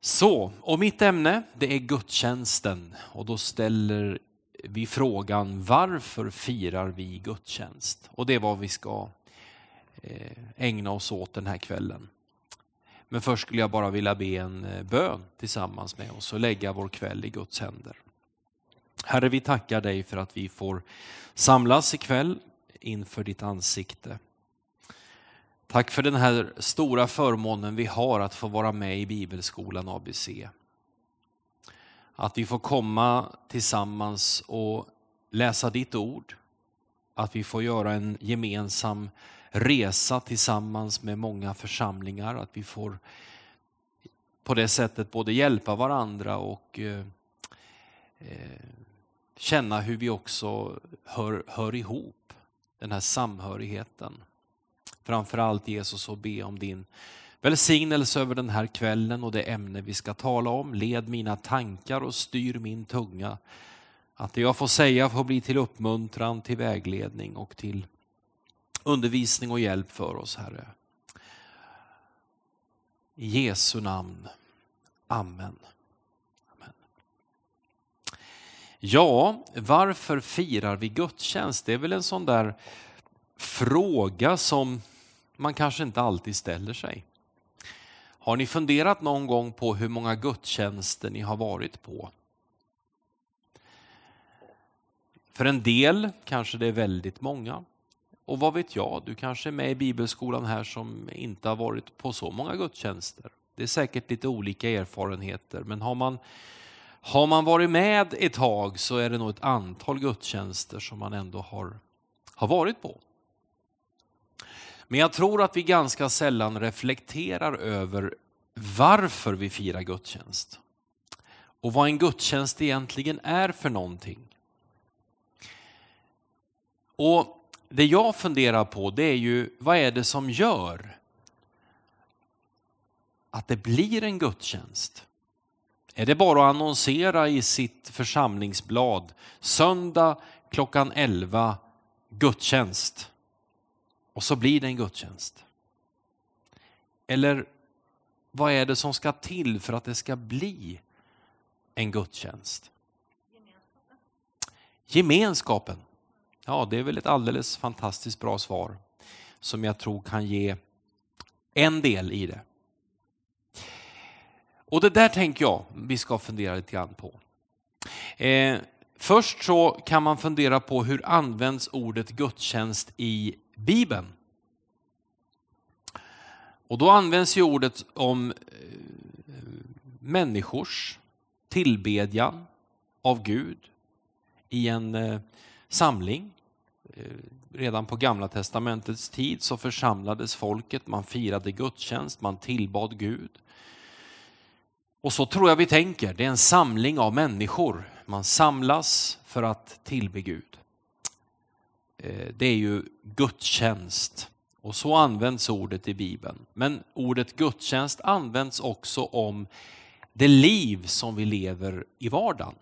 Så, och mitt ämne det är gudstjänsten och då ställer vi frågan varför firar vi gudstjänst? Och det är vad vi ska eh, ägna oss åt den här kvällen. Men först skulle jag bara vilja be en eh, bön tillsammans med oss och lägga vår kväll i Guds händer. Herre, vi tackar dig för att vi får samlas ikväll inför ditt ansikte. Tack för den här stora förmånen vi har att få vara med i Bibelskolan ABC. Att vi får komma tillsammans och läsa ditt ord. Att vi får göra en gemensam resa tillsammans med många församlingar. Att vi får på det sättet både hjälpa varandra och eh, eh känna hur vi också hör, hör ihop, den här samhörigheten. Framförallt Jesus och be om din välsignelse över den här kvällen och det ämne vi ska tala om. Led mina tankar och styr min tunga. Att det jag får säga får bli till uppmuntran, till vägledning och till undervisning och hjälp för oss, Herre. I Jesu namn. Amen. Amen. Ja, varför firar vi gudstjänst? Det är väl en sån där fråga som man kanske inte alltid ställer sig. Har ni funderat någon gång på hur många gudstjänster ni har varit på? För en del kanske det är väldigt många. Och vad vet jag, du kanske är med i bibelskolan här som inte har varit på så många gudstjänster. Det är säkert lite olika erfarenheter, men har man, har man varit med ett tag så är det nog ett antal gudstjänster som man ändå har, har varit på. Men jag tror att vi ganska sällan reflekterar över varför vi firar gudstjänst. Och vad en gudstjänst egentligen är för någonting. Och det jag funderar på det är ju vad är det som gör att det blir en gudstjänst? Är det bara att annonsera i sitt församlingsblad söndag klockan 11 gudstjänst? Och så blir det en gudstjänst. Eller vad är det som ska till för att det ska bli en gudstjänst? Gemenskapen. Gemenskapen. Ja, det är väl ett alldeles fantastiskt bra svar som jag tror kan ge en del i det. Och det där tänker jag vi ska fundera lite grann på. Eh, först så kan man fundera på hur används ordet gudstjänst i Bibeln. Och då används ju ordet om eh, människors tillbedjan av Gud i en eh, samling. Eh, redan på gamla testamentets tid så församlades folket, man firade gudstjänst, man tillbad Gud. Och så tror jag vi tänker, det är en samling av människor. Man samlas för att tillbe Gud. Eh, det är ju gudstjänst. Och så används ordet i Bibeln. Men ordet gudstjänst används också om det liv som vi lever i vardagen.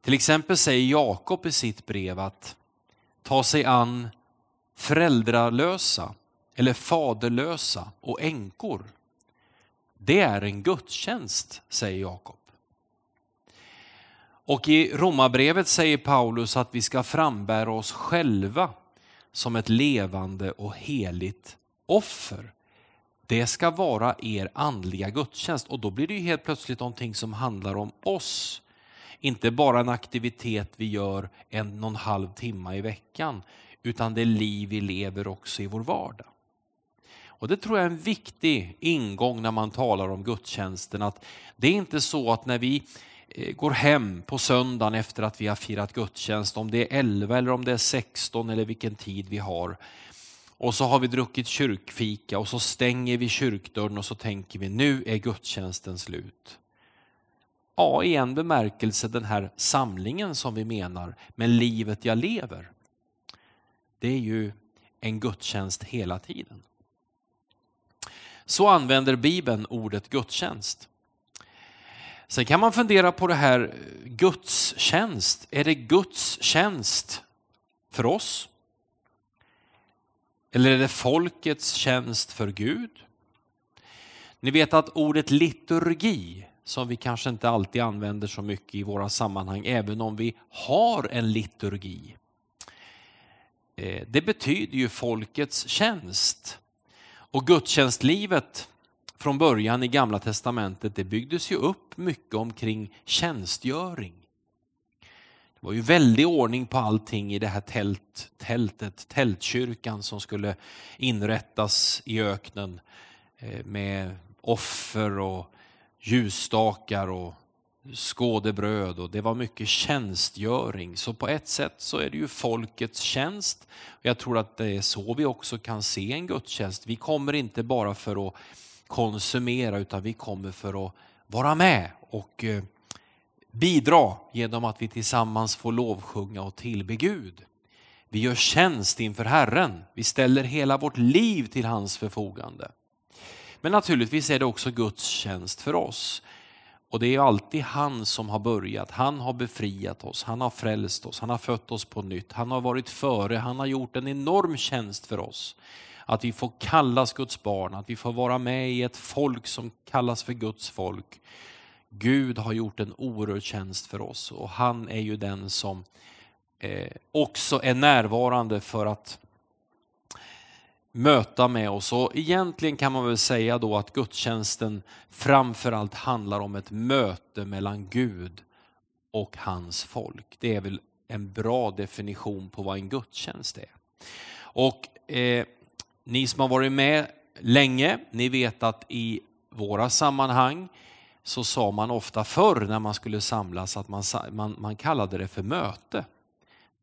Till exempel säger Jakob i sitt brev att ta sig an föräldralösa eller faderlösa och änkor. Det är en gudstjänst, säger Jakob. Och i Romarbrevet säger Paulus att vi ska frambära oss själva som ett levande och heligt offer. Det ska vara er andliga gudstjänst och då blir det ju helt plötsligt någonting som handlar om oss. Inte bara en aktivitet vi gör en och en halv timme i veckan utan det liv vi lever också i vår vardag. Och Det tror jag är en viktig ingång när man talar om gudstjänsten. Att det är inte så att när vi Eh, går hem på söndagen efter att vi har firat gudstjänst, om det är 11 eller om det är 16 eller vilken tid vi har. Och så har vi druckit kyrkfika och så stänger vi kyrkdörren och så tänker vi nu är gudstjänsten slut. Ja, i en bemärkelse den här samlingen som vi menar, men livet jag lever. Det är ju en gudstjänst hela tiden. Så använder Bibeln ordet gudstjänst. Sen kan man fundera på det här Guds tjänst. Är det Guds tjänst för oss? Eller är det folkets tjänst för Gud? Ni vet att ordet liturgi, som vi kanske inte alltid använder så mycket i våra sammanhang, även om vi har en liturgi. Eh, det betyder ju folkets tjänst. Och gudstjänstlivet från början i Gamla Testamentet, det byggdes ju upp mycket omkring tjänstgöring. Det var ju väldig ordning på allting i det här tält, tältet, tältkyrkan som skulle inrättas i öknen eh, med offer och ljusstakar och skådebröd och det var mycket tjänstgöring. Så på ett sätt så är det ju folkets tjänst. Jag tror att det är så vi också kan se en gudstjänst. Vi kommer inte bara för att konsumera utan vi kommer för att vara med och eh, bidra genom att vi tillsammans får lovsjunga och tillbe Gud. Vi gör tjänst inför Herren. Vi ställer hela vårt liv till hans förfogande. Men naturligtvis är det också Guds tjänst för oss. Och det är alltid han som har börjat. Han har befriat oss, han har frälst oss, han har fött oss på nytt. Han har varit före, han har gjort en enorm tjänst för oss. Att vi får kallas Guds barn, att vi får vara med i ett folk som kallas för Guds folk. Gud har gjort en oerhörd tjänst för oss och han är ju den som eh, också är närvarande för att möta med oss. Och egentligen kan man väl säga då att gudstjänsten framförallt handlar om ett möte mellan Gud och hans folk. Det är väl en bra definition på vad en gudstjänst är. Och eh, ni som har varit med länge, ni vet att i våra sammanhang så sa man ofta förr när man skulle samlas att man, man, man kallade det för möte.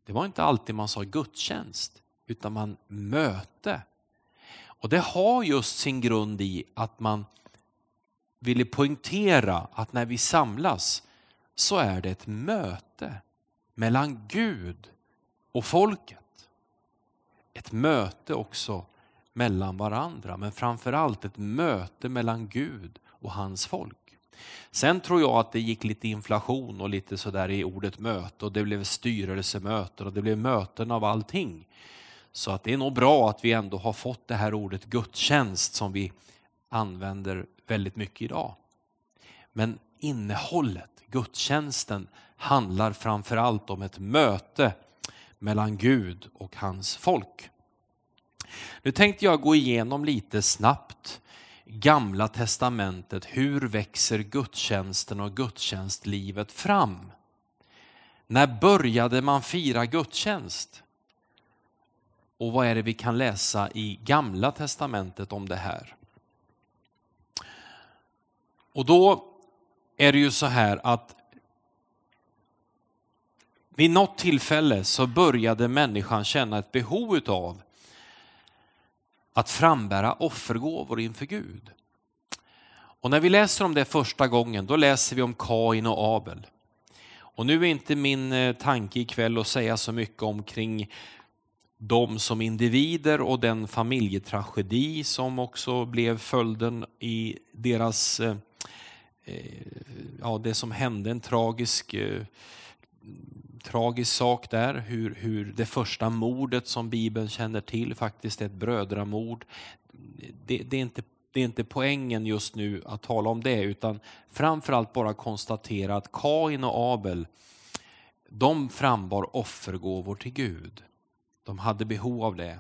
Det var inte alltid man sa gudstjänst, utan man möte. Och det har just sin grund i att man ville poängtera att när vi samlas så är det ett möte mellan Gud och folket. Ett möte också mellan varandra, men framförallt ett möte mellan Gud och hans folk. Sen tror jag att det gick lite inflation och lite sådär i ordet möte och det blev styrelsemöten och det blev möten av allting. Så att det är nog bra att vi ändå har fått det här ordet gudstjänst som vi använder väldigt mycket idag. Men innehållet, gudstjänsten, handlar framförallt om ett möte mellan Gud och hans folk. Nu tänkte jag gå igenom lite snabbt Gamla testamentet. Hur växer gudstjänsten och gudstjänstlivet fram? När började man fira gudstjänst? Och vad är det vi kan läsa i Gamla testamentet om det här? Och då är det ju så här att vid något tillfälle så började människan känna ett behov av att frambära offergåvor inför Gud. Och när vi läser om det första gången, då läser vi om Kain och Abel. Och nu är inte min eh, tanke ikväll att säga så mycket omkring dem som individer och den familjetragedi som också blev följden i deras, eh, eh, ja det som hände, en tragisk tragisk sak där, hur, hur det första mordet som Bibeln känner till faktiskt är ett brödramord. Det, det, är inte, det är inte poängen just nu att tala om det, utan framförallt bara konstatera att Kain och Abel, de frambar offergåvor till Gud. De hade behov av det.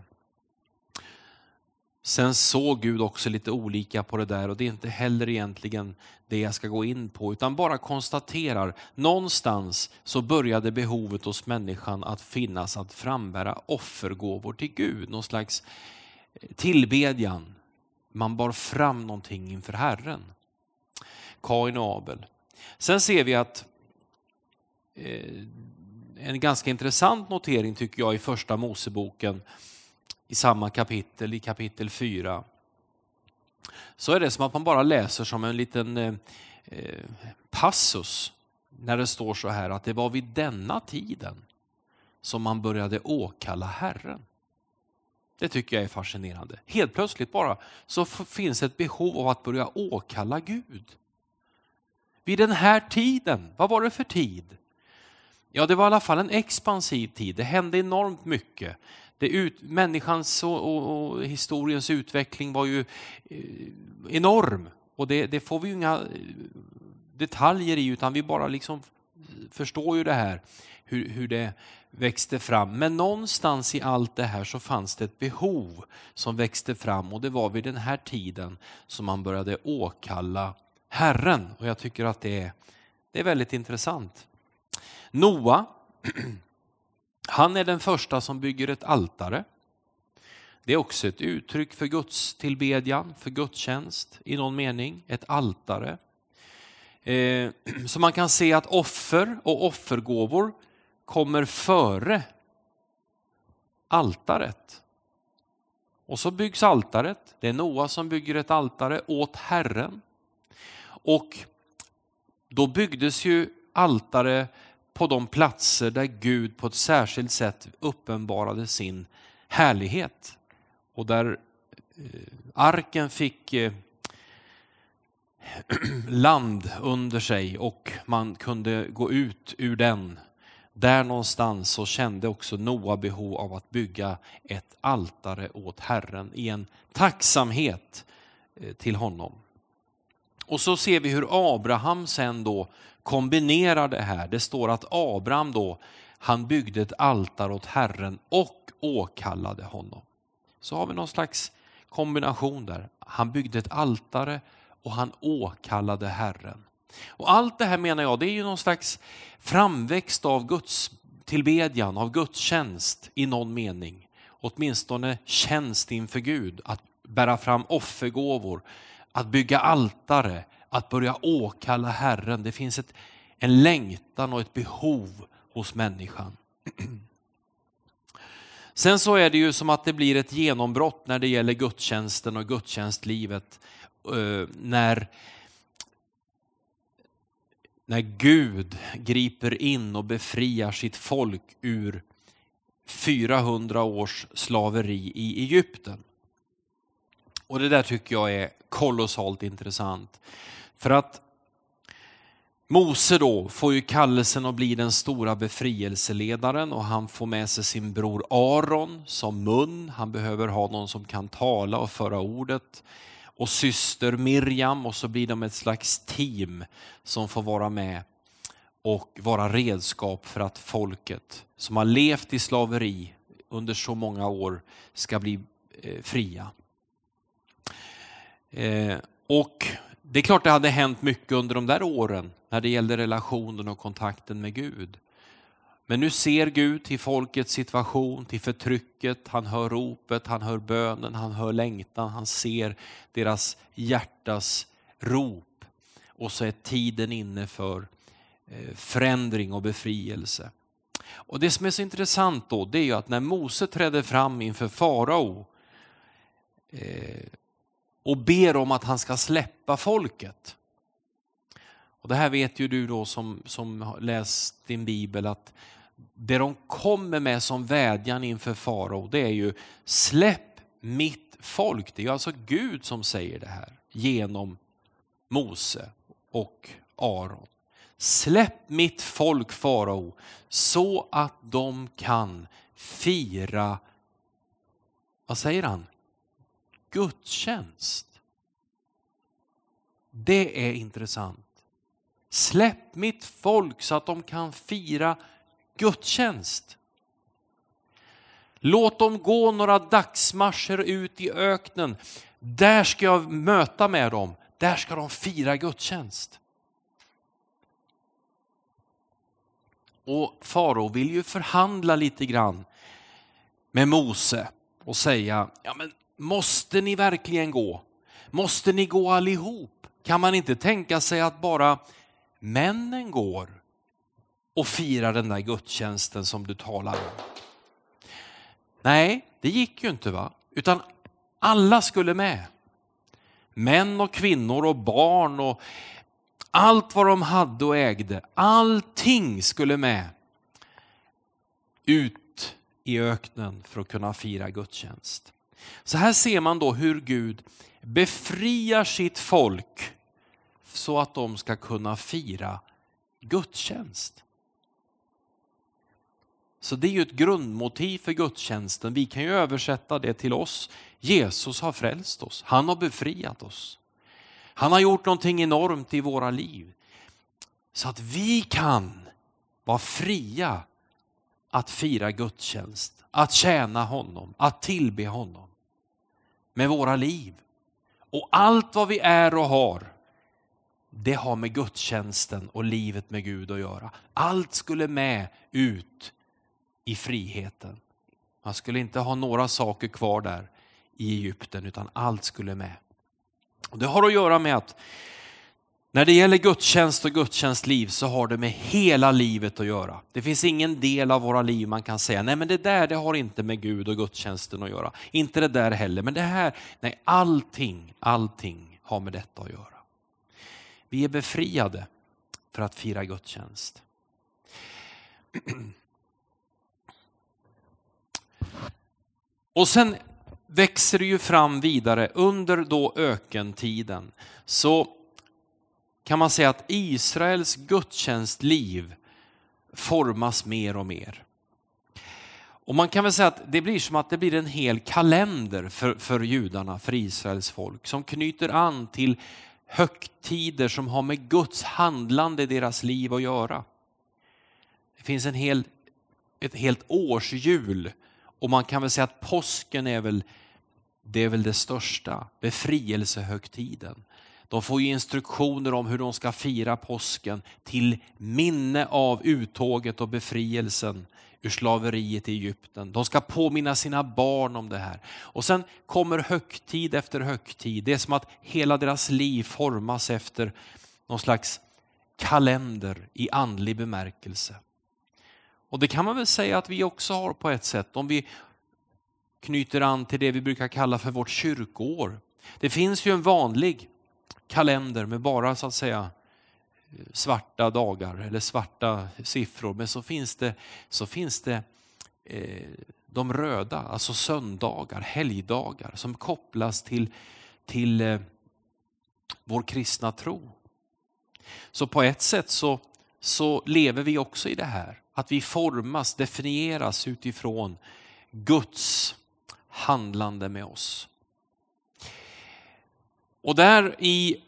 Sen såg Gud också lite olika på det där och det är inte heller egentligen det jag ska gå in på utan bara konstaterar någonstans så började behovet hos människan att finnas att frambära offergåvor till Gud, någon slags eh, tillbedjan. Man bar fram någonting inför Herren. Kain och Abel. Sen ser vi att eh, en ganska intressant notering tycker jag i första Moseboken i samma kapitel, i kapitel 4, så är det som att man bara läser som en liten eh, eh, passus när det står så här att det var vid denna tiden som man började åkalla Herren. Det tycker jag är fascinerande. Helt plötsligt bara så finns ett behov av att börja åkalla Gud. Vid den här tiden, vad var det för tid? Ja, det var i alla fall en expansiv tid. Det hände enormt mycket. Det ut, människans och, och, och, historiens utveckling var ju eh, enorm Och det, det får vi ju inga eh, detaljer i utan vi bara liksom förstår ju det här hur, hur det växte fram. Men någonstans i allt det här så fanns det ett behov som växte fram och det var vid den här tiden som man började åkalla Herren. Och jag tycker att det är, det är väldigt intressant. Noa, han är den första som bygger ett altare. Det är också ett uttryck för Guds tillbedjan, för gudstjänst i någon mening, ett altare. Eh, så man kan se att offer och offergåvor kommer före altaret. Och så byggs altaret. Det är Noa som bygger ett altare åt Herren. Och då byggdes ju altare på de platser där Gud på ett särskilt sätt uppenbarade sin härlighet. Och där eh, arken fick eh, land under sig och man kunde gå ut ur den. Där någonstans så kände också Noa behov av att bygga ett altare åt Herren i en tacksamhet eh, till honom. Och så ser vi hur Abraham sen då kombinerar det här. Det står att Abraham då, han byggde ett altare åt Herren och åkallade honom. Så har vi någon slags kombination där. Han byggde ett altare och han åkallade Herren. Och allt det här menar jag, det är ju någon slags framväxt av Guds tillbedjan, av gudstjänst i någon mening. Åtminstone tjänst inför Gud, att bära fram offergåvor, att bygga altare, att börja åkalla Herren. Det finns ett, en längtan och ett behov hos människan. Sen så är det ju som att det blir ett genombrott när det gäller gudstjänsten och gudstjänstlivet. Eh, när, när Gud griper in och befriar sitt folk ur 400 års slaveri i Egypten. Och det där tycker jag är kolossalt intressant. För att Mose då får ju kallelsen att bli den stora befrielseledaren och han får med sig sin bror Aron som mun. Han behöver ha någon som kan tala och föra ordet. Och syster Miriam och så blir de ett slags team som får vara med och vara redskap för att folket som har levt i slaveri under så många år ska bli eh, fria. Eh, och det är klart det hade hänt mycket under de där åren när det gällde relationen och kontakten med Gud. Men nu ser Gud till folkets situation, till förtrycket, han hör ropet, han hör bönen, han hör längtan, han ser deras hjärtas rop. Och så är tiden inne för eh, förändring och befrielse. Och Det som är så intressant då, det är ju att när Mose trädde fram inför farao eh, och ber om att han ska släppa folket. Och Det här vet ju du då som, som läst din bibel att det de kommer med som vädjan inför farao det är ju släpp mitt folk. Det är alltså Gud som säger det här genom Mose och Aron. Släpp mitt folk farao så att de kan fira, vad säger han? Gudstjänst. Det är intressant. Släpp mitt folk så att de kan fira gudstjänst. Låt dem gå några dagsmarscher ut i öknen. Där ska jag möta med dem. Där ska de fira gudstjänst. Och farao vill ju förhandla lite grann med Mose och säga, ja men Måste ni verkligen gå? Måste ni gå allihop? Kan man inte tänka sig att bara männen går och firar den där gudstjänsten som du talar om? Nej, det gick ju inte va? Utan alla skulle med. Män och kvinnor och barn och allt vad de hade och ägde. Allting skulle med. Ut i öknen för att kunna fira gudstjänst. Så här ser man då hur Gud befriar sitt folk så att de ska kunna fira gudstjänst. Så det är ju ett grundmotiv för gudstjänsten. Vi kan ju översätta det till oss. Jesus har frälst oss. Han har befriat oss. Han har gjort någonting enormt i våra liv. Så att vi kan vara fria att fira gudstjänst, att tjäna honom, att tillbe honom med våra liv. Och allt vad vi är och har, det har med gudstjänsten och livet med Gud att göra. Allt skulle med ut i friheten. Man skulle inte ha några saker kvar där i Egypten utan allt skulle med. Och det har att göra med att när det gäller gudstjänst och gudstjänstliv så har det med hela livet att göra. Det finns ingen del av våra liv man kan säga, nej men det där det har inte med Gud och gudstjänsten att göra. Inte det där heller, men det här, nej allting, allting har med detta att göra. Vi är befriade för att fira gudstjänst. Och sen växer det ju fram vidare under då ökentiden. Så kan man säga att Israels gudstjänstliv formas mer och mer. Och man kan väl säga att det blir som att det blir en hel kalender för, för judarna, för Israels folk, som knyter an till högtider som har med Guds handlande i deras liv att göra. Det finns en hel, ett helt årshjul och man kan väl säga att påsken är väl det, är väl det största, befrielsehögtiden. De får ju instruktioner om hur de ska fira påsken till minne av uttåget och befrielsen ur slaveriet i Egypten. De ska påminna sina barn om det här. Och sen kommer högtid efter högtid. Det är som att hela deras liv formas efter någon slags kalender i andlig bemärkelse. Och det kan man väl säga att vi också har på ett sätt. Om vi knyter an till det vi brukar kalla för vårt kyrkoår. Det finns ju en vanlig kalender med bara så att säga svarta dagar eller svarta siffror. Men så finns det, så finns det eh, de röda, alltså söndagar, helgdagar som kopplas till, till eh, vår kristna tro. Så på ett sätt så, så lever vi också i det här. Att vi formas, definieras utifrån Guds handlande med oss. Och där i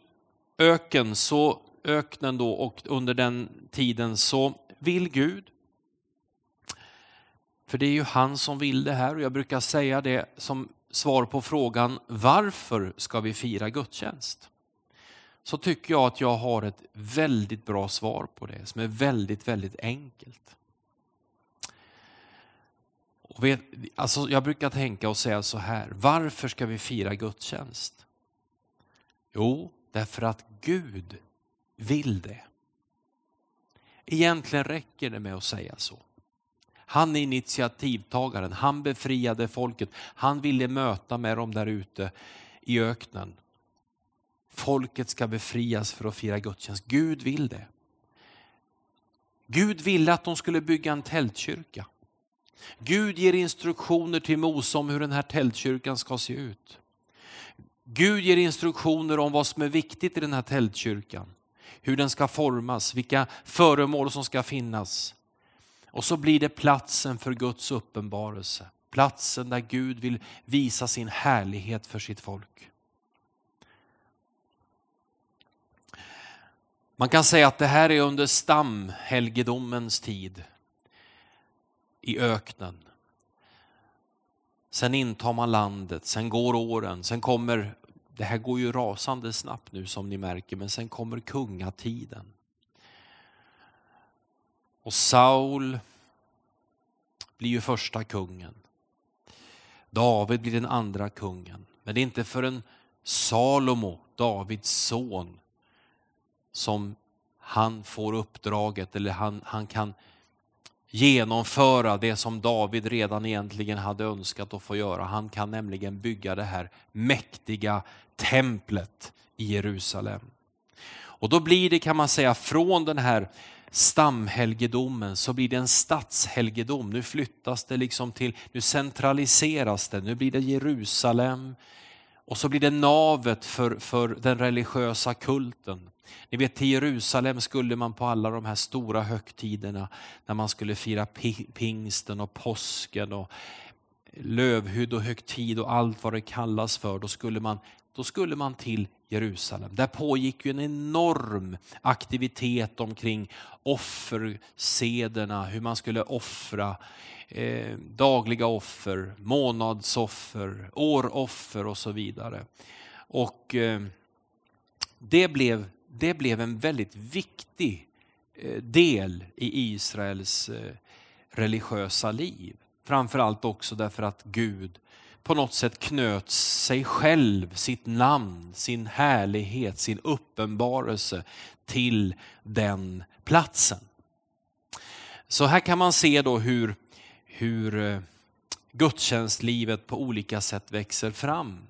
öken så öknen då och under den tiden så vill Gud. För det är ju han som vill det här och jag brukar säga det som svar på frågan varför ska vi fira gudstjänst? Så tycker jag att jag har ett väldigt bra svar på det som är väldigt, väldigt enkelt. Och vet, alltså jag brukar tänka och säga så här, varför ska vi fira gudstjänst? Jo, därför att Gud vill det. Egentligen räcker det med att säga så. Han är initiativtagaren, han befriade folket, han ville möta med dem där ute i öknen. Folket ska befrias för att fira gudstjänst. Gud vill det. Gud ville att de skulle bygga en tältkyrka. Gud ger instruktioner till Mose om hur den här tältkyrkan ska se ut. Gud ger instruktioner om vad som är viktigt i den här tältkyrkan hur den ska formas, vilka föremål som ska finnas. Och så blir det platsen för Guds uppenbarelse. Platsen där Gud vill visa sin härlighet för sitt folk. Man kan säga att det här är under stamhelgedomens tid i öknen. Sen intar man landet, sen går åren, sen kommer det här går ju rasande snabbt nu som ni märker, men sen kommer kungatiden. Och Saul blir ju första kungen. David blir den andra kungen. Men det är inte förrän Salomo, Davids son, som han får uppdraget eller han, han kan genomföra det som David redan egentligen hade önskat att få göra. Han kan nämligen bygga det här mäktiga templet i Jerusalem. Och då blir det kan man säga från den här stamhelgedomen så blir det en stadshelgedom. Nu flyttas det liksom till, nu centraliseras det, nu blir det Jerusalem och så blir det navet för, för den religiösa kulten. Ni vet till Jerusalem skulle man på alla de här stora högtiderna när man skulle fira pingsten och påsken och lövhud och högtid och allt vad det kallas för, då skulle man då skulle man till Jerusalem. Där pågick ju en enorm aktivitet omkring offersederna, hur man skulle offra eh, dagliga offer, månadsoffer, åroffer och så vidare. Och eh, det, blev, det blev en väldigt viktig eh, del i Israels eh, religiösa liv. Framförallt också därför att Gud på något sätt knöt sig själv, sitt namn, sin härlighet, sin uppenbarelse till den platsen. Så här kan man se då hur, hur eh, gudstjänstlivet på olika sätt växer fram.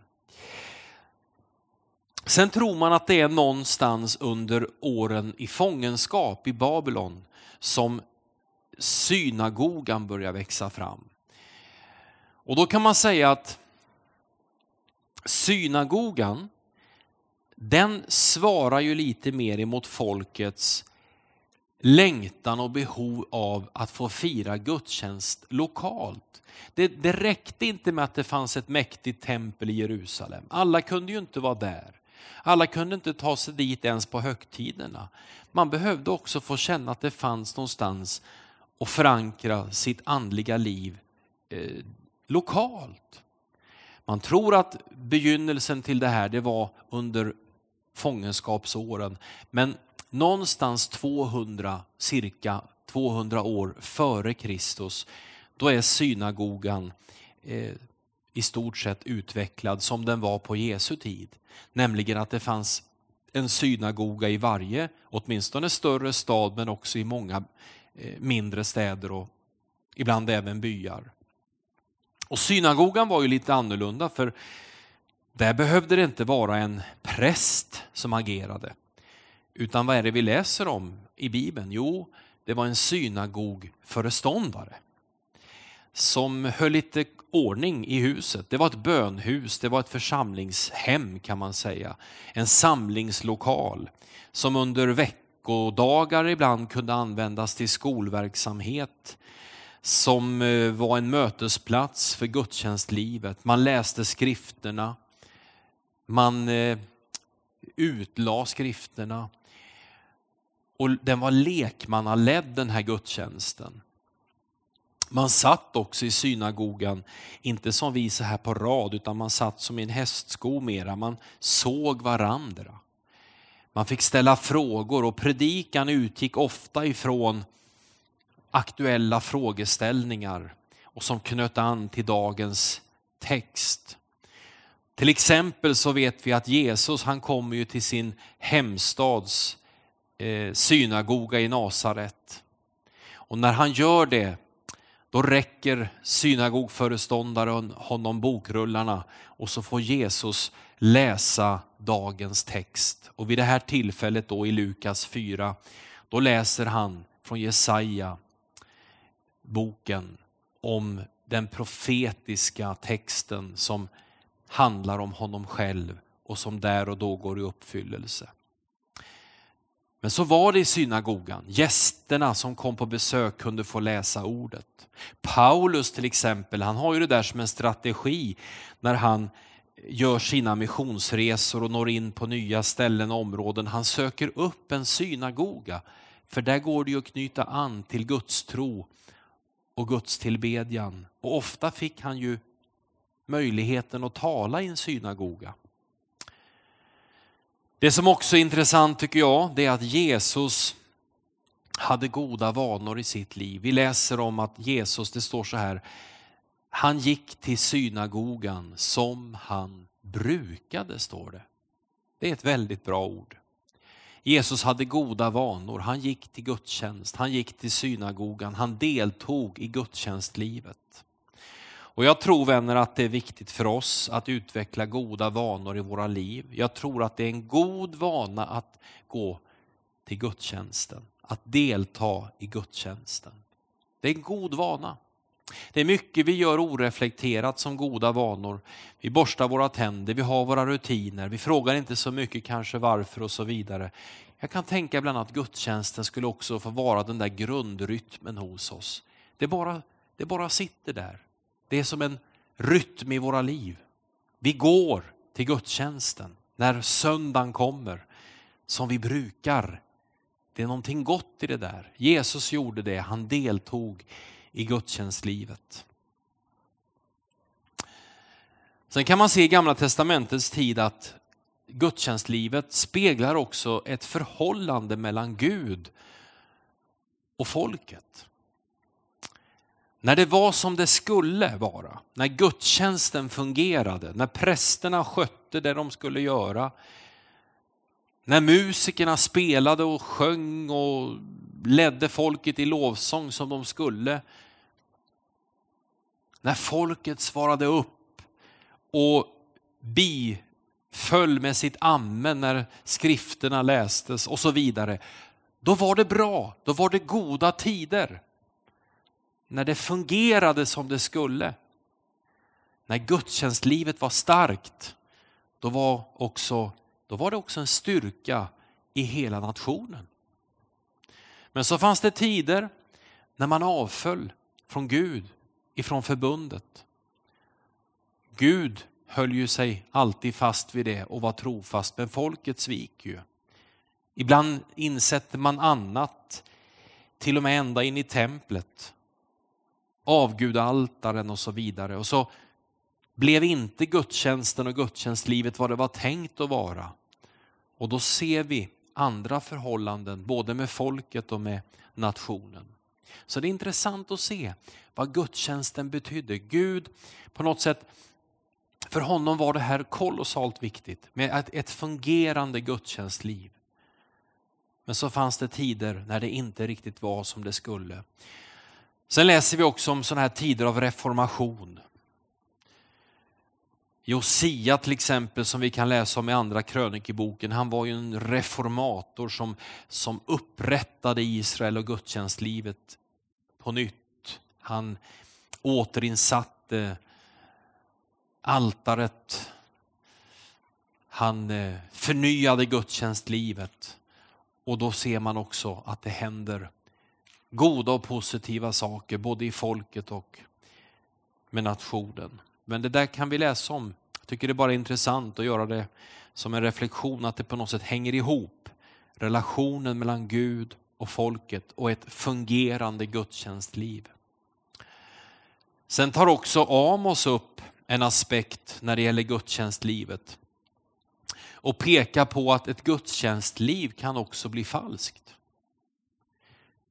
Sen tror man att det är någonstans under åren i fångenskap i Babylon som synagogan börjar växa fram. Och då kan man säga att synagogan, den svarar ju lite mer emot folkets längtan och behov av att få fira gudstjänst lokalt. Det, det räckte inte med att det fanns ett mäktigt tempel i Jerusalem. Alla kunde ju inte vara där. Alla kunde inte ta sig dit ens på högtiderna. Man behövde också få känna att det fanns någonstans att förankra sitt andliga liv eh, lokalt. Man tror att begynnelsen till det här det var under fångenskapsåren, men någonstans 200, cirka 200 år före Kristus, då är synagogan eh, i stort sett utvecklad som den var på Jesu tid. Nämligen att det fanns en synagoga i varje, åtminstone större stad, men också i många eh, mindre städer och ibland även byar. Och synagogan var ju lite annorlunda för där behövde det inte vara en präst som agerade. Utan vad är det vi läser om i Bibeln? Jo, det var en synagogföreståndare som höll lite ordning i huset. Det var ett bönhus, det var ett församlingshem kan man säga. En samlingslokal som under veckodagar ibland kunde användas till skolverksamhet som eh, var en mötesplats för gudstjänstlivet. Man läste skrifterna, man eh, utlade skrifterna och den var lekmannaledd den här gudstjänsten. Man satt också i synagogan, inte som vi så här på rad, utan man satt som i en hästsko mera. Man såg varandra. Man fick ställa frågor och predikan utgick ofta ifrån aktuella frågeställningar och som knöt an till dagens text. Till exempel så vet vi att Jesus han kommer ju till sin hemstads eh, synagoga i Nasaret. Och när han gör det då räcker synagogföreståndaren honom bokrullarna och så får Jesus läsa dagens text. Och vid det här tillfället då i Lukas 4, då läser han från Jesaja boken om den profetiska texten som handlar om honom själv och som där och då går i uppfyllelse. Men så var det i synagogan. Gästerna som kom på besök kunde få läsa ordet. Paulus till exempel, han har ju det där som en strategi när han gör sina missionsresor och når in på nya ställen och områden. Han söker upp en synagoga, för där går det ju att knyta an till Guds tro och Guds tillbedjan. Och ofta fick han ju möjligheten att tala i en synagoga. Det som också är intressant tycker jag, det är att Jesus hade goda vanor i sitt liv. Vi läser om att Jesus, det står så här, han gick till synagogan som han brukade, står det. Det är ett väldigt bra ord. Jesus hade goda vanor. Han gick till gudstjänst, han gick till synagogan, han deltog i gudstjänstlivet. Och jag tror vänner att det är viktigt för oss att utveckla goda vanor i våra liv. Jag tror att det är en god vana att gå till gudstjänsten, att delta i gudstjänsten. Det är en god vana. Det är mycket vi gör oreflekterat som goda vanor. Vi borstar våra tänder, vi har våra rutiner, vi frågar inte så mycket kanske varför och så vidare. Jag kan tänka ibland att gudstjänsten skulle också få vara den där grundrytmen hos oss. Det bara, det bara sitter där. Det är som en rytm i våra liv. Vi går till gudstjänsten när söndagen kommer som vi brukar. Det är någonting gott i det där. Jesus gjorde det, han deltog i gudstjänstlivet. Sen kan man se i Gamla Testamentets tid att gudstjänstlivet speglar också ett förhållande mellan Gud och folket. När det var som det skulle vara, när gudstjänsten fungerade, när prästerna skötte det de skulle göra, när musikerna spelade och sjöng och ledde folket i lovsång som de skulle. När folket svarade upp och biföll med sitt amen när skrifterna lästes och så vidare. Då var det bra, då var det goda tider. När det fungerade som det skulle. När gudstjänstlivet var starkt, då var, också, då var det också en styrka i hela nationen. Men så fanns det tider när man avföll från Gud, ifrån förbundet. Gud höll ju sig alltid fast vid det och var trofast, men folket svik ju. Ibland insätter man annat, till och med ända in i templet. Avgudaltaren och så vidare. Och så blev inte gudstjänsten och gudstjänstlivet vad det var tänkt att vara. Och då ser vi andra förhållanden, både med folket och med nationen. Så det är intressant att se vad gudstjänsten betydde. Gud på något sätt, för honom var det här kolossalt viktigt med ett, ett fungerande gudstjänstliv. Men så fanns det tider när det inte riktigt var som det skulle. Sen läser vi också om sådana här tider av reformation. Josia till exempel som vi kan läsa om i andra krönikeboken, han var ju en reformator som, som upprättade Israel och gudstjänstlivet på nytt. Han återinsatte altaret. Han eh, förnyade gudstjänstlivet. Och då ser man också att det händer goda och positiva saker både i folket och med nationen. Men det där kan vi läsa om. Jag tycker det är bara intressant att göra det som en reflektion att det på något sätt hänger ihop. Relationen mellan Gud och folket och ett fungerande gudstjänstliv. Sen tar också Amos upp en aspekt när det gäller gudstjänstlivet och pekar på att ett gudstjänstliv kan också bli falskt.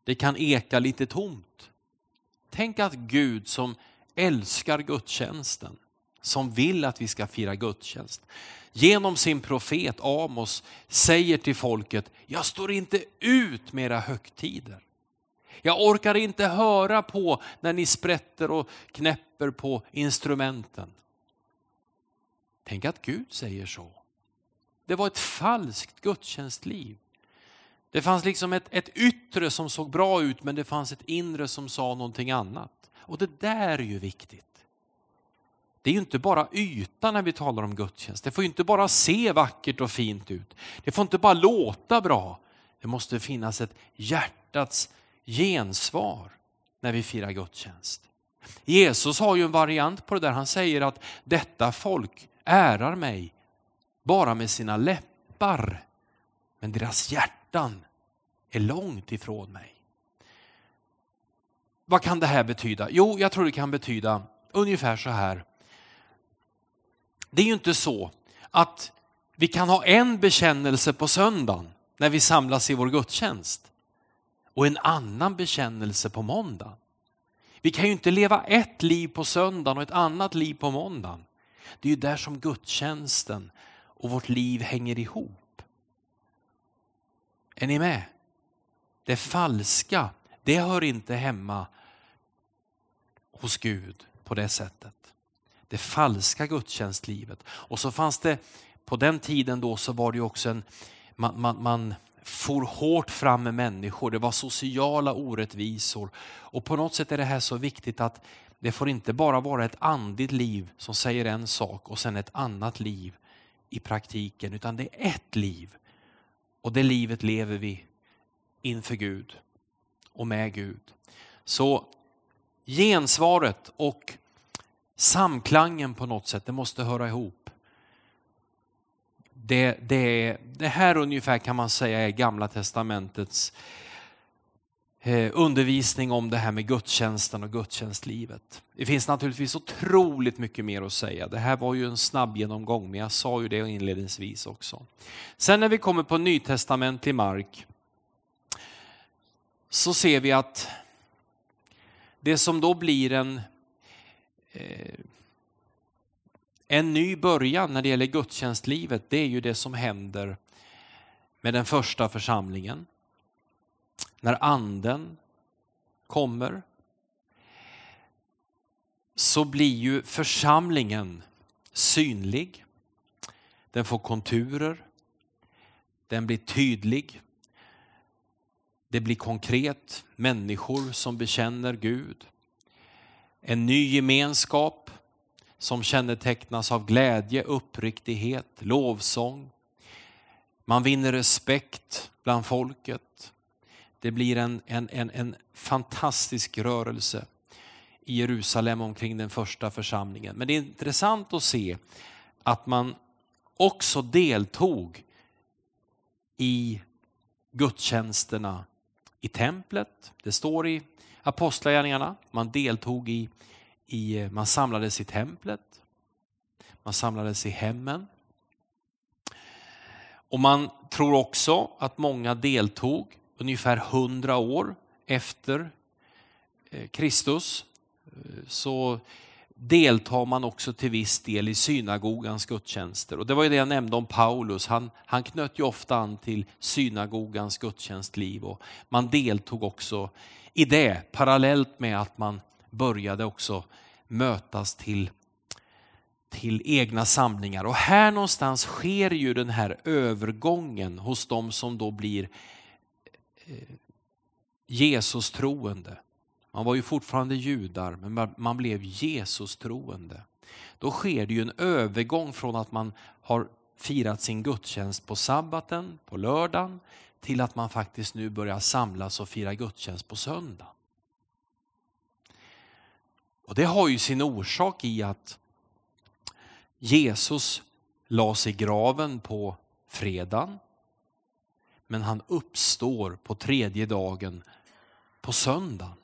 Det kan eka lite tomt. Tänk att Gud som älskar gudstjänsten, som vill att vi ska fira gudstjänst, genom sin profet Amos säger till folket, jag står inte ut med era högtider. Jag orkar inte höra på när ni sprätter och knäpper på instrumenten. Tänk att Gud säger så. Det var ett falskt gudstjänstliv. Det fanns liksom ett, ett yttre som såg bra ut men det fanns ett inre som sa någonting annat. Och det där är ju viktigt. Det är ju inte bara yta när vi talar om gudstjänst. Det får ju inte bara se vackert och fint ut. Det får inte bara låta bra. Det måste finnas ett hjärtats gensvar när vi firar gudstjänst. Jesus har ju en variant på det där. Han säger att detta folk ärar mig bara med sina läppar, men deras hjärtan är långt ifrån mig. Vad kan det här betyda? Jo, jag tror det kan betyda ungefär så här. Det är ju inte så att vi kan ha en bekännelse på söndagen när vi samlas i vår gudstjänst och en annan bekännelse på måndag. Vi kan ju inte leva ett liv på söndagen och ett annat liv på måndagen. Det är ju där som gudstjänsten och vårt liv hänger ihop. Är ni med? Det falska, det hör inte hemma hos Gud på det sättet. Det falska gudstjänstlivet. Och så fanns det, på den tiden då så var det också en, man, man, man for hårt fram med människor, det var sociala orättvisor. Och på något sätt är det här så viktigt att det får inte bara vara ett andligt liv som säger en sak och sen ett annat liv i praktiken, utan det är ett liv. Och det livet lever vi inför Gud och med Gud. Så gensvaret och samklangen på något sätt, det måste höra ihop. det, det, det här ungefär kan man säga är Gamla Testamentets eh, undervisning om det här med gudstjänsten och gudstjänstlivet. Det finns naturligtvis otroligt mycket mer att säga. Det här var ju en snabb genomgång, men jag sa ju det inledningsvis också. Sen när vi kommer på nytestamentlig mark så ser vi att det som då blir en eh, en ny början när det gäller gudstjänstlivet, det är ju det som händer med den första församlingen. När anden kommer så blir ju församlingen synlig. Den får konturer. Den blir tydlig. Det blir konkret. Människor som bekänner Gud. En ny gemenskap som kännetecknas av glädje, uppriktighet, lovsång. Man vinner respekt bland folket. Det blir en, en, en, en fantastisk rörelse i Jerusalem omkring den första församlingen. Men det är intressant att se att man också deltog i gudstjänsterna i templet. Det står i Apostlagärningarna. Man deltog i i, man samlades i templet, man samlades i hemmen. Och man tror också att många deltog ungefär hundra år efter eh, Kristus. Eh, så deltar man också till viss del i synagogans gudstjänster. Och det var ju det jag nämnde om Paulus, han, han knöt ju ofta an till synagogans gudstjänstliv och man deltog också i det parallellt med att man började också mötas till, till egna samlingar. Och här någonstans sker ju den här övergången hos de som då blir eh, Jesus troende. Man var ju fortfarande judar, men man blev Jesus troende. Då sker det ju en övergång från att man har firat sin gudstjänst på sabbaten, på lördagen, till att man faktiskt nu börjar samlas och fira gudstjänst på söndag. Och Det har ju sin orsak i att Jesus lades i graven på fredagen men han uppstår på tredje dagen på söndagen.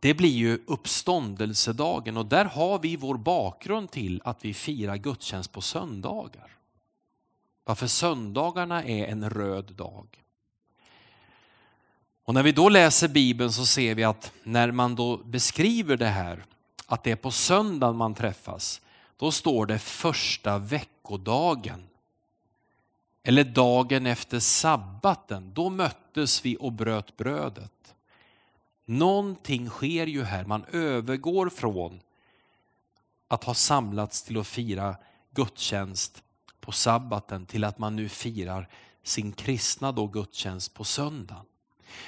Det blir ju uppståndelsedagen och där har vi vår bakgrund till att vi firar gudstjänst på söndagar. Varför söndagarna är en röd dag. Och när vi då läser Bibeln så ser vi att när man då beskriver det här, att det är på söndagen man träffas, då står det första veckodagen. Eller dagen efter sabbaten, då möttes vi och bröt brödet. Någonting sker ju här, man övergår från att ha samlats till att fira gudstjänst på sabbaten till att man nu firar sin kristna då gudstjänst på söndagen.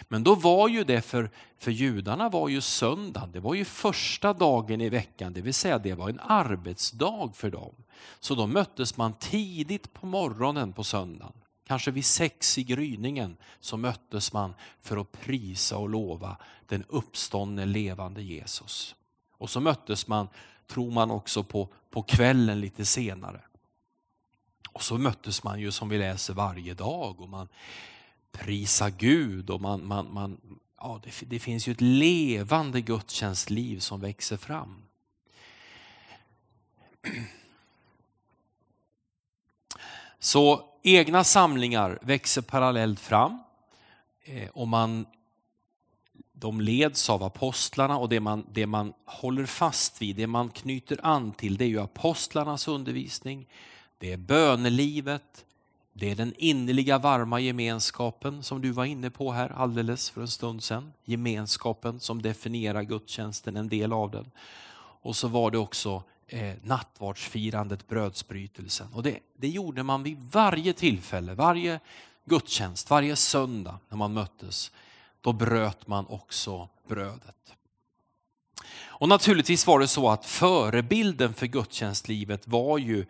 Men då var ju det för, för judarna var ju söndagen, det var ju första dagen i veckan, det vill säga det var en arbetsdag för dem. Så då möttes man tidigt på morgonen på söndagen. Kanske vid sex i gryningen så möttes man för att prisa och lova den uppståndne levande Jesus. Och så möttes man, tror man också på, på kvällen lite senare. Och så möttes man ju som vi läser varje dag och man prisar Gud och man, man, man, ja, det, det finns ju ett levande gudstjänstliv som växer fram. Så egna samlingar växer parallellt fram eh, och man, de leds av apostlarna och det man, det man håller fast vid, det man knyter an till det är ju apostlarnas undervisning, det är bönelivet, det är den innerliga varma gemenskapen som du var inne på här alldeles för en stund sedan. Gemenskapen som definierar gudstjänsten, en del av den. Och så var det också eh, nattvardsfirandet, brödsbrytelsen. Och det, det gjorde man vid varje tillfälle, varje gudstjänst, varje söndag när man möttes. Då bröt man också brödet. Och naturligtvis var det så att förebilden för gudstjänstlivet var ju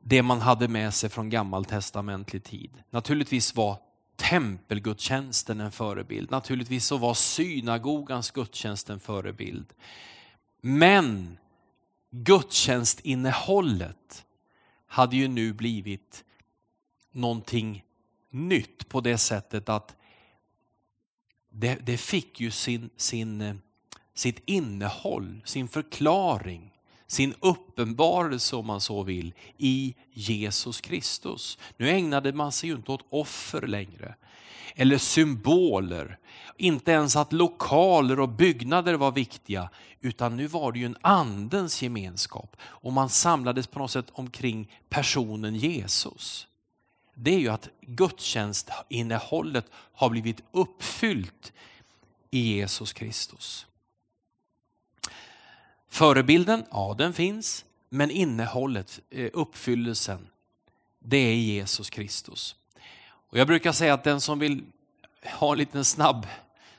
det man hade med sig från gammaltestamentlig tid. Naturligtvis var tempelgudstjänsten en förebild. Naturligtvis så var synagogans gudstjänst en förebild. Men gudstjänstinnehållet hade ju nu blivit någonting nytt på det sättet att det, det fick ju sin, sin, eh, sitt innehåll, sin förklaring, sin uppenbarelse om man så vill i Jesus Kristus. Nu ägnade man sig ju inte åt offer längre eller symboler. Inte ens att lokaler och byggnader var viktiga, utan nu var det ju en andens gemenskap och man samlades på något sätt omkring personen Jesus. Det är ju att gudstjänstinnehållet har blivit uppfyllt i Jesus Kristus. Förebilden, ja den finns, men innehållet, eh, uppfyllelsen, det är Jesus Kristus. Och jag brukar säga att den som vill ha en liten snabb,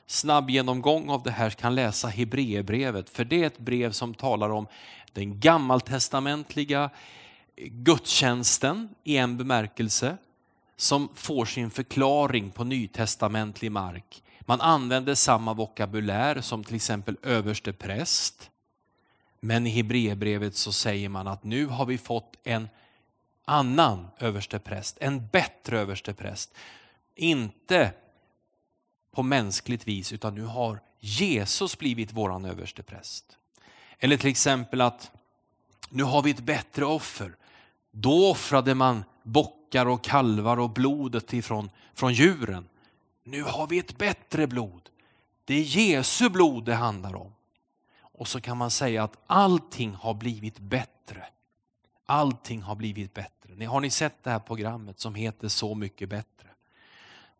snabb genomgång av det här kan läsa Hebreerbrevet, för det är ett brev som talar om den gammaltestamentliga gudstjänsten i en bemärkelse som får sin förklaring på nytestamentlig mark. Man använder samma vokabulär som till exempel överste präst. Men i Hebreerbrevet så säger man att nu har vi fått en annan överstepräst, en bättre överstepräst. Inte på mänskligt vis utan nu har Jesus blivit våran överstepräst. Eller till exempel att nu har vi ett bättre offer. Då offrade man bockar och kalvar och blodet ifrån från djuren. Nu har vi ett bättre blod. Det är Jesu blod det handlar om. Och så kan man säga att allting har blivit bättre. Allting har blivit bättre. Har ni sett det här programmet som heter Så mycket bättre?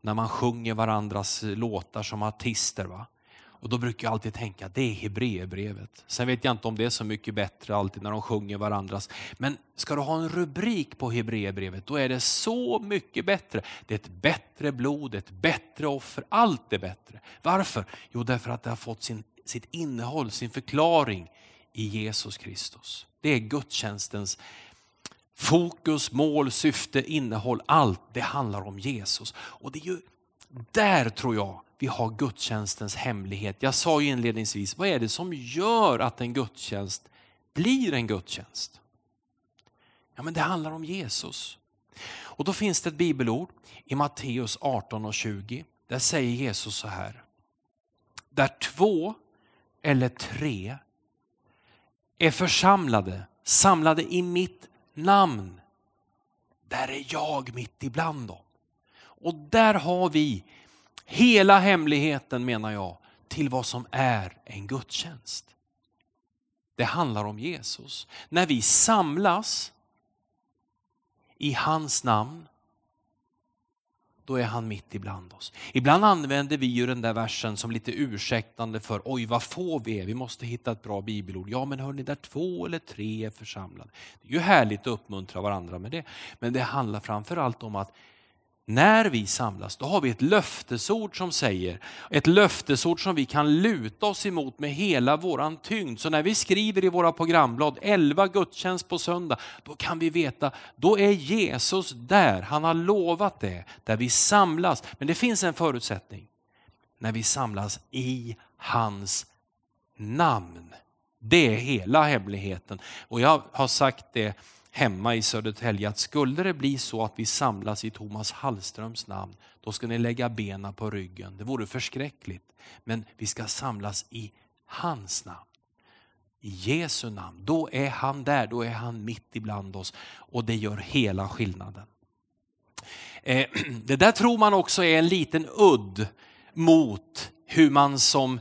När man sjunger varandras låtar som artister. Va? Och då brukar jag alltid tänka att det är Hebreerbrevet. Sen vet jag inte om det är så mycket bättre alltid när de sjunger varandras. Men ska du ha en rubrik på Hebreerbrevet då är det så mycket bättre. Det är ett bättre blod, ett bättre offer, allt är bättre. Varför? Jo, därför att det har fått sin, sitt innehåll, sin förklaring i Jesus Kristus. Det är gudstjänstens fokus, mål, syfte, innehåll, allt det handlar om Jesus. Och det är ju där tror jag vi har gudstjänstens hemlighet. Jag sa ju inledningsvis, vad är det som gör att en gudstjänst blir en gudstjänst? Ja, men det handlar om Jesus. Och då finns det ett bibelord i Matteus 18 och 20. Där säger Jesus så här. Där två eller tre är församlade, samlade i mitt namn. Där är jag mitt ibland dem. Och där har vi hela hemligheten menar jag till vad som är en gudstjänst. Det handlar om Jesus. När vi samlas i hans namn då är han mitt ibland oss. Ibland använder vi ju den där versen som lite ursäktande för oj vad få vi är, vi måste hitta ett bra bibelord. Ja men hörni, där två eller tre är församlade. Det är ju härligt att uppmuntra varandra med det. Men det handlar framförallt om att när vi samlas, då har vi ett löftesord som säger, ett löftesord som vi kan luta oss emot med hela våran tyngd. Så när vi skriver i våra programblad 11 gudstjänst på söndag, då kan vi veta, då är Jesus där. Han har lovat det, där vi samlas. Men det finns en förutsättning. När vi samlas i hans namn. Det är hela hemligheten. Och jag har sagt det hemma i Södertälje att skulle det bli så att vi samlas i Thomas Hallströms namn, då ska ni lägga benen på ryggen. Det vore förskräckligt. Men vi ska samlas i hans namn. I Jesu namn. Då är han där, då är han mitt ibland oss och det gör hela skillnaden. Eh, det där tror man också är en liten udd mot hur man som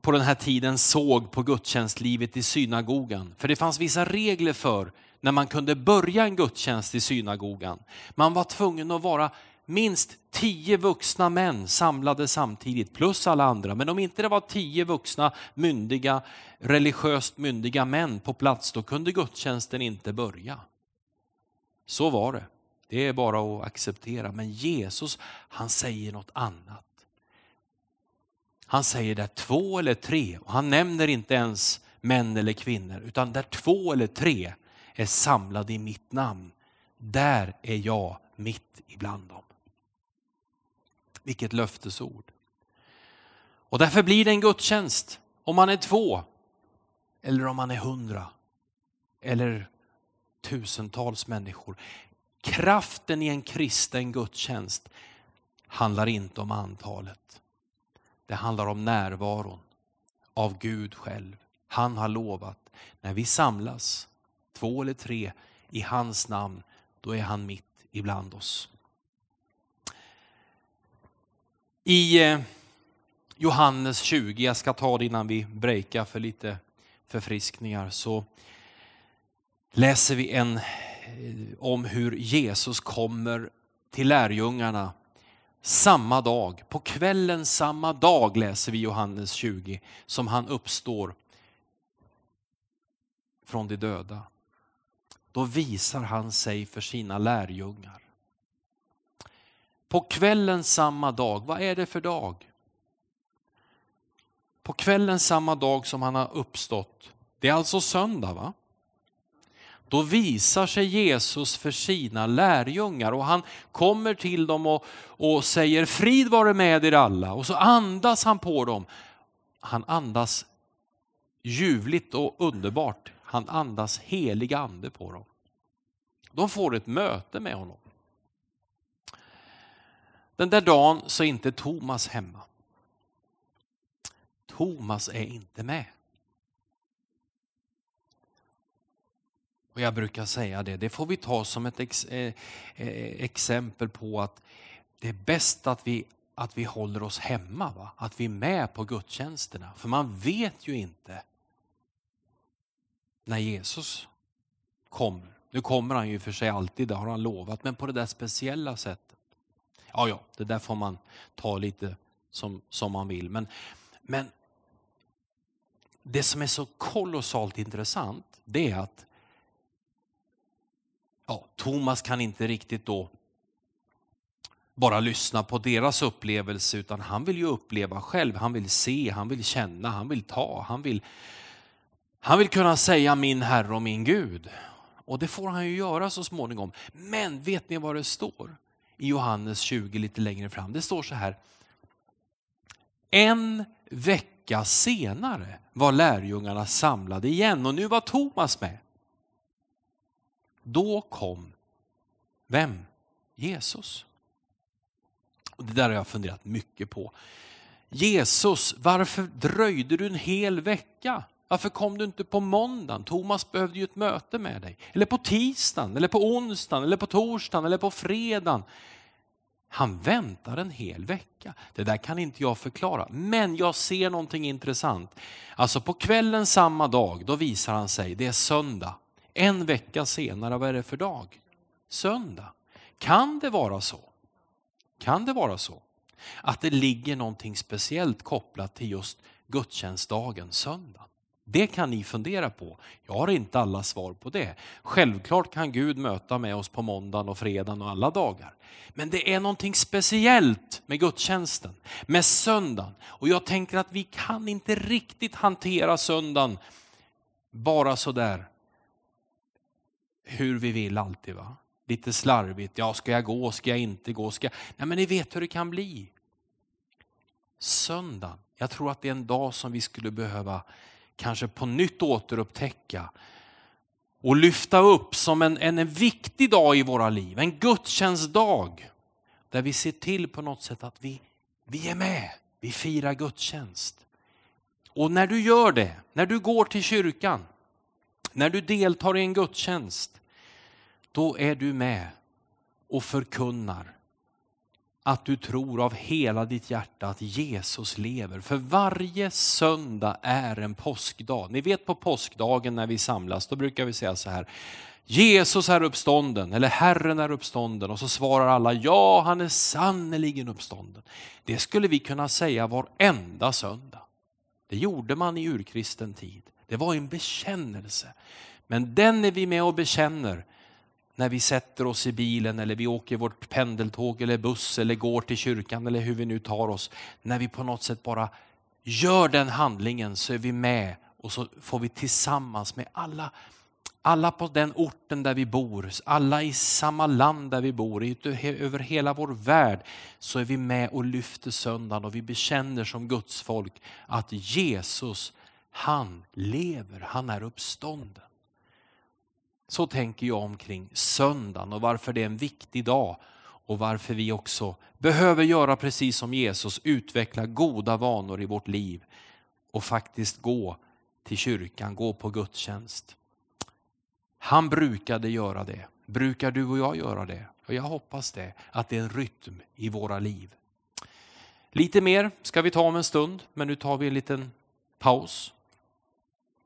på den här tiden såg på gudstjänstlivet i synagogan. För det fanns vissa regler för när man kunde börja en gudstjänst i synagogan. Man var tvungen att vara minst tio vuxna män samlade samtidigt, plus alla andra. Men om inte det var tio vuxna, myndiga, religiöst myndiga män på plats, då kunde gudstjänsten inte börja. Så var det. Det är bara att acceptera. Men Jesus, han säger något annat. Han säger där två eller tre, och han nämner inte ens män eller kvinnor, utan där två eller tre är samlade i mitt namn, där är jag mitt ibland dem. Vilket löftesord. Och därför blir det en gudstjänst om man är två eller om man är hundra. eller tusentals människor. Kraften i en kristen gudstjänst handlar inte om antalet. Det handlar om närvaron av Gud själv. Han har lovat, när vi samlas, två eller tre, i hans namn, då är han mitt ibland oss. I eh, Johannes 20, jag ska ta det innan vi breakar för lite förfriskningar, så läser vi en eh, om hur Jesus kommer till lärjungarna samma dag, på kvällen samma dag läser vi Johannes 20, som han uppstår från de döda. Då visar han sig för sina lärjungar. På kvällen samma dag, vad är det för dag? På kvällen samma dag som han har uppstått, det är alltså söndag va? Då visar sig Jesus för sina lärjungar och han kommer till dem och, och säger frid vare med er alla och så andas han på dem. Han andas ljuvligt och underbart. Han andas helig ande på dem. De får ett möte med honom. Den där dagen så är inte Thomas hemma. Thomas är inte med. Och jag brukar säga det, det får vi ta som ett ex, eh, eh exempel på att det är bäst att vi, att vi håller oss hemma, va? att vi är med på gudstjänsterna. För man vet ju inte när Jesus kommer. Nu kommer han ju för sig alltid, det har han lovat, men på det där speciella sättet. Ja, ja, det där får man ta lite som, som man vill. Men, men det som är så kolossalt intressant, det är att ja, Thomas kan inte riktigt då bara lyssna på deras upplevelse utan han vill ju uppleva själv. Han vill se, han vill känna, han vill ta, han vill, han vill kunna säga min Herre och min Gud. Och det får han ju göra så småningom. Men vet ni vad det står i Johannes 20 lite längre fram? Det står så här. En vecka senare var lärjungarna samlade igen och nu var Thomas med. Då kom vem? Jesus. Och det där har jag funderat mycket på. Jesus, varför dröjde du en hel vecka? Varför kom du inte på måndagen? Thomas behövde ju ett möte med dig. Eller på tisdagen, eller på onsdagen, eller på torsdagen, eller på fredagen. Han väntar en hel vecka. Det där kan inte jag förklara. Men jag ser någonting intressant. Alltså på kvällen samma dag, då visar han sig, det är söndag. En vecka senare, vad är det för dag? Söndag. Kan det vara så? Kan det vara så? Att det ligger någonting speciellt kopplat till just gudstjänstdagen söndag? Det kan ni fundera på. Jag har inte alla svar på det. Självklart kan Gud möta med oss på måndagen och fredagen och alla dagar. Men det är någonting speciellt med gudstjänsten, med söndagen. Och jag tänker att vi kan inte riktigt hantera söndagen bara sådär hur vi vill alltid. va? Lite slarvigt, ja ska jag gå, ska jag inte gå? Ska jag... Nej men ni vet hur det kan bli. Söndagen, jag tror att det är en dag som vi skulle behöva kanske på nytt återupptäcka och lyfta upp som en, en, en viktig dag i våra liv, en gudstjänstdag. Där vi ser till på något sätt att vi, vi är med, vi firar gudstjänst. Och när du gör det, när du går till kyrkan, när du deltar i en gudstjänst, då är du med och förkunnar att du tror av hela ditt hjärta att Jesus lever. För varje söndag är en påskdag. Ni vet på påskdagen när vi samlas, då brukar vi säga så här. Jesus är uppstånden, eller Herren är uppstånden. Och så svarar alla, ja han är sannerligen uppstånden. Det skulle vi kunna säga varenda söndag. Det gjorde man i urkristen tid. Det var en bekännelse. Men den är vi med och bekänner när vi sätter oss i bilen eller vi åker vårt pendeltåg eller buss eller går till kyrkan eller hur vi nu tar oss. När vi på något sätt bara gör den handlingen så är vi med och så får vi tillsammans med alla, alla på den orten där vi bor, alla i samma land där vi bor, över hela vår värld så är vi med och lyfter söndagen och vi bekänner som Guds folk att Jesus, han lever, han är uppstånden. Så tänker jag omkring söndagen och varför det är en viktig dag och varför vi också behöver göra precis som Jesus, utveckla goda vanor i vårt liv och faktiskt gå till kyrkan, gå på gudstjänst. Han brukade göra det. Brukar du och jag göra det? Och jag hoppas det, att det är en rytm i våra liv. Lite mer ska vi ta om en stund, men nu tar vi en liten paus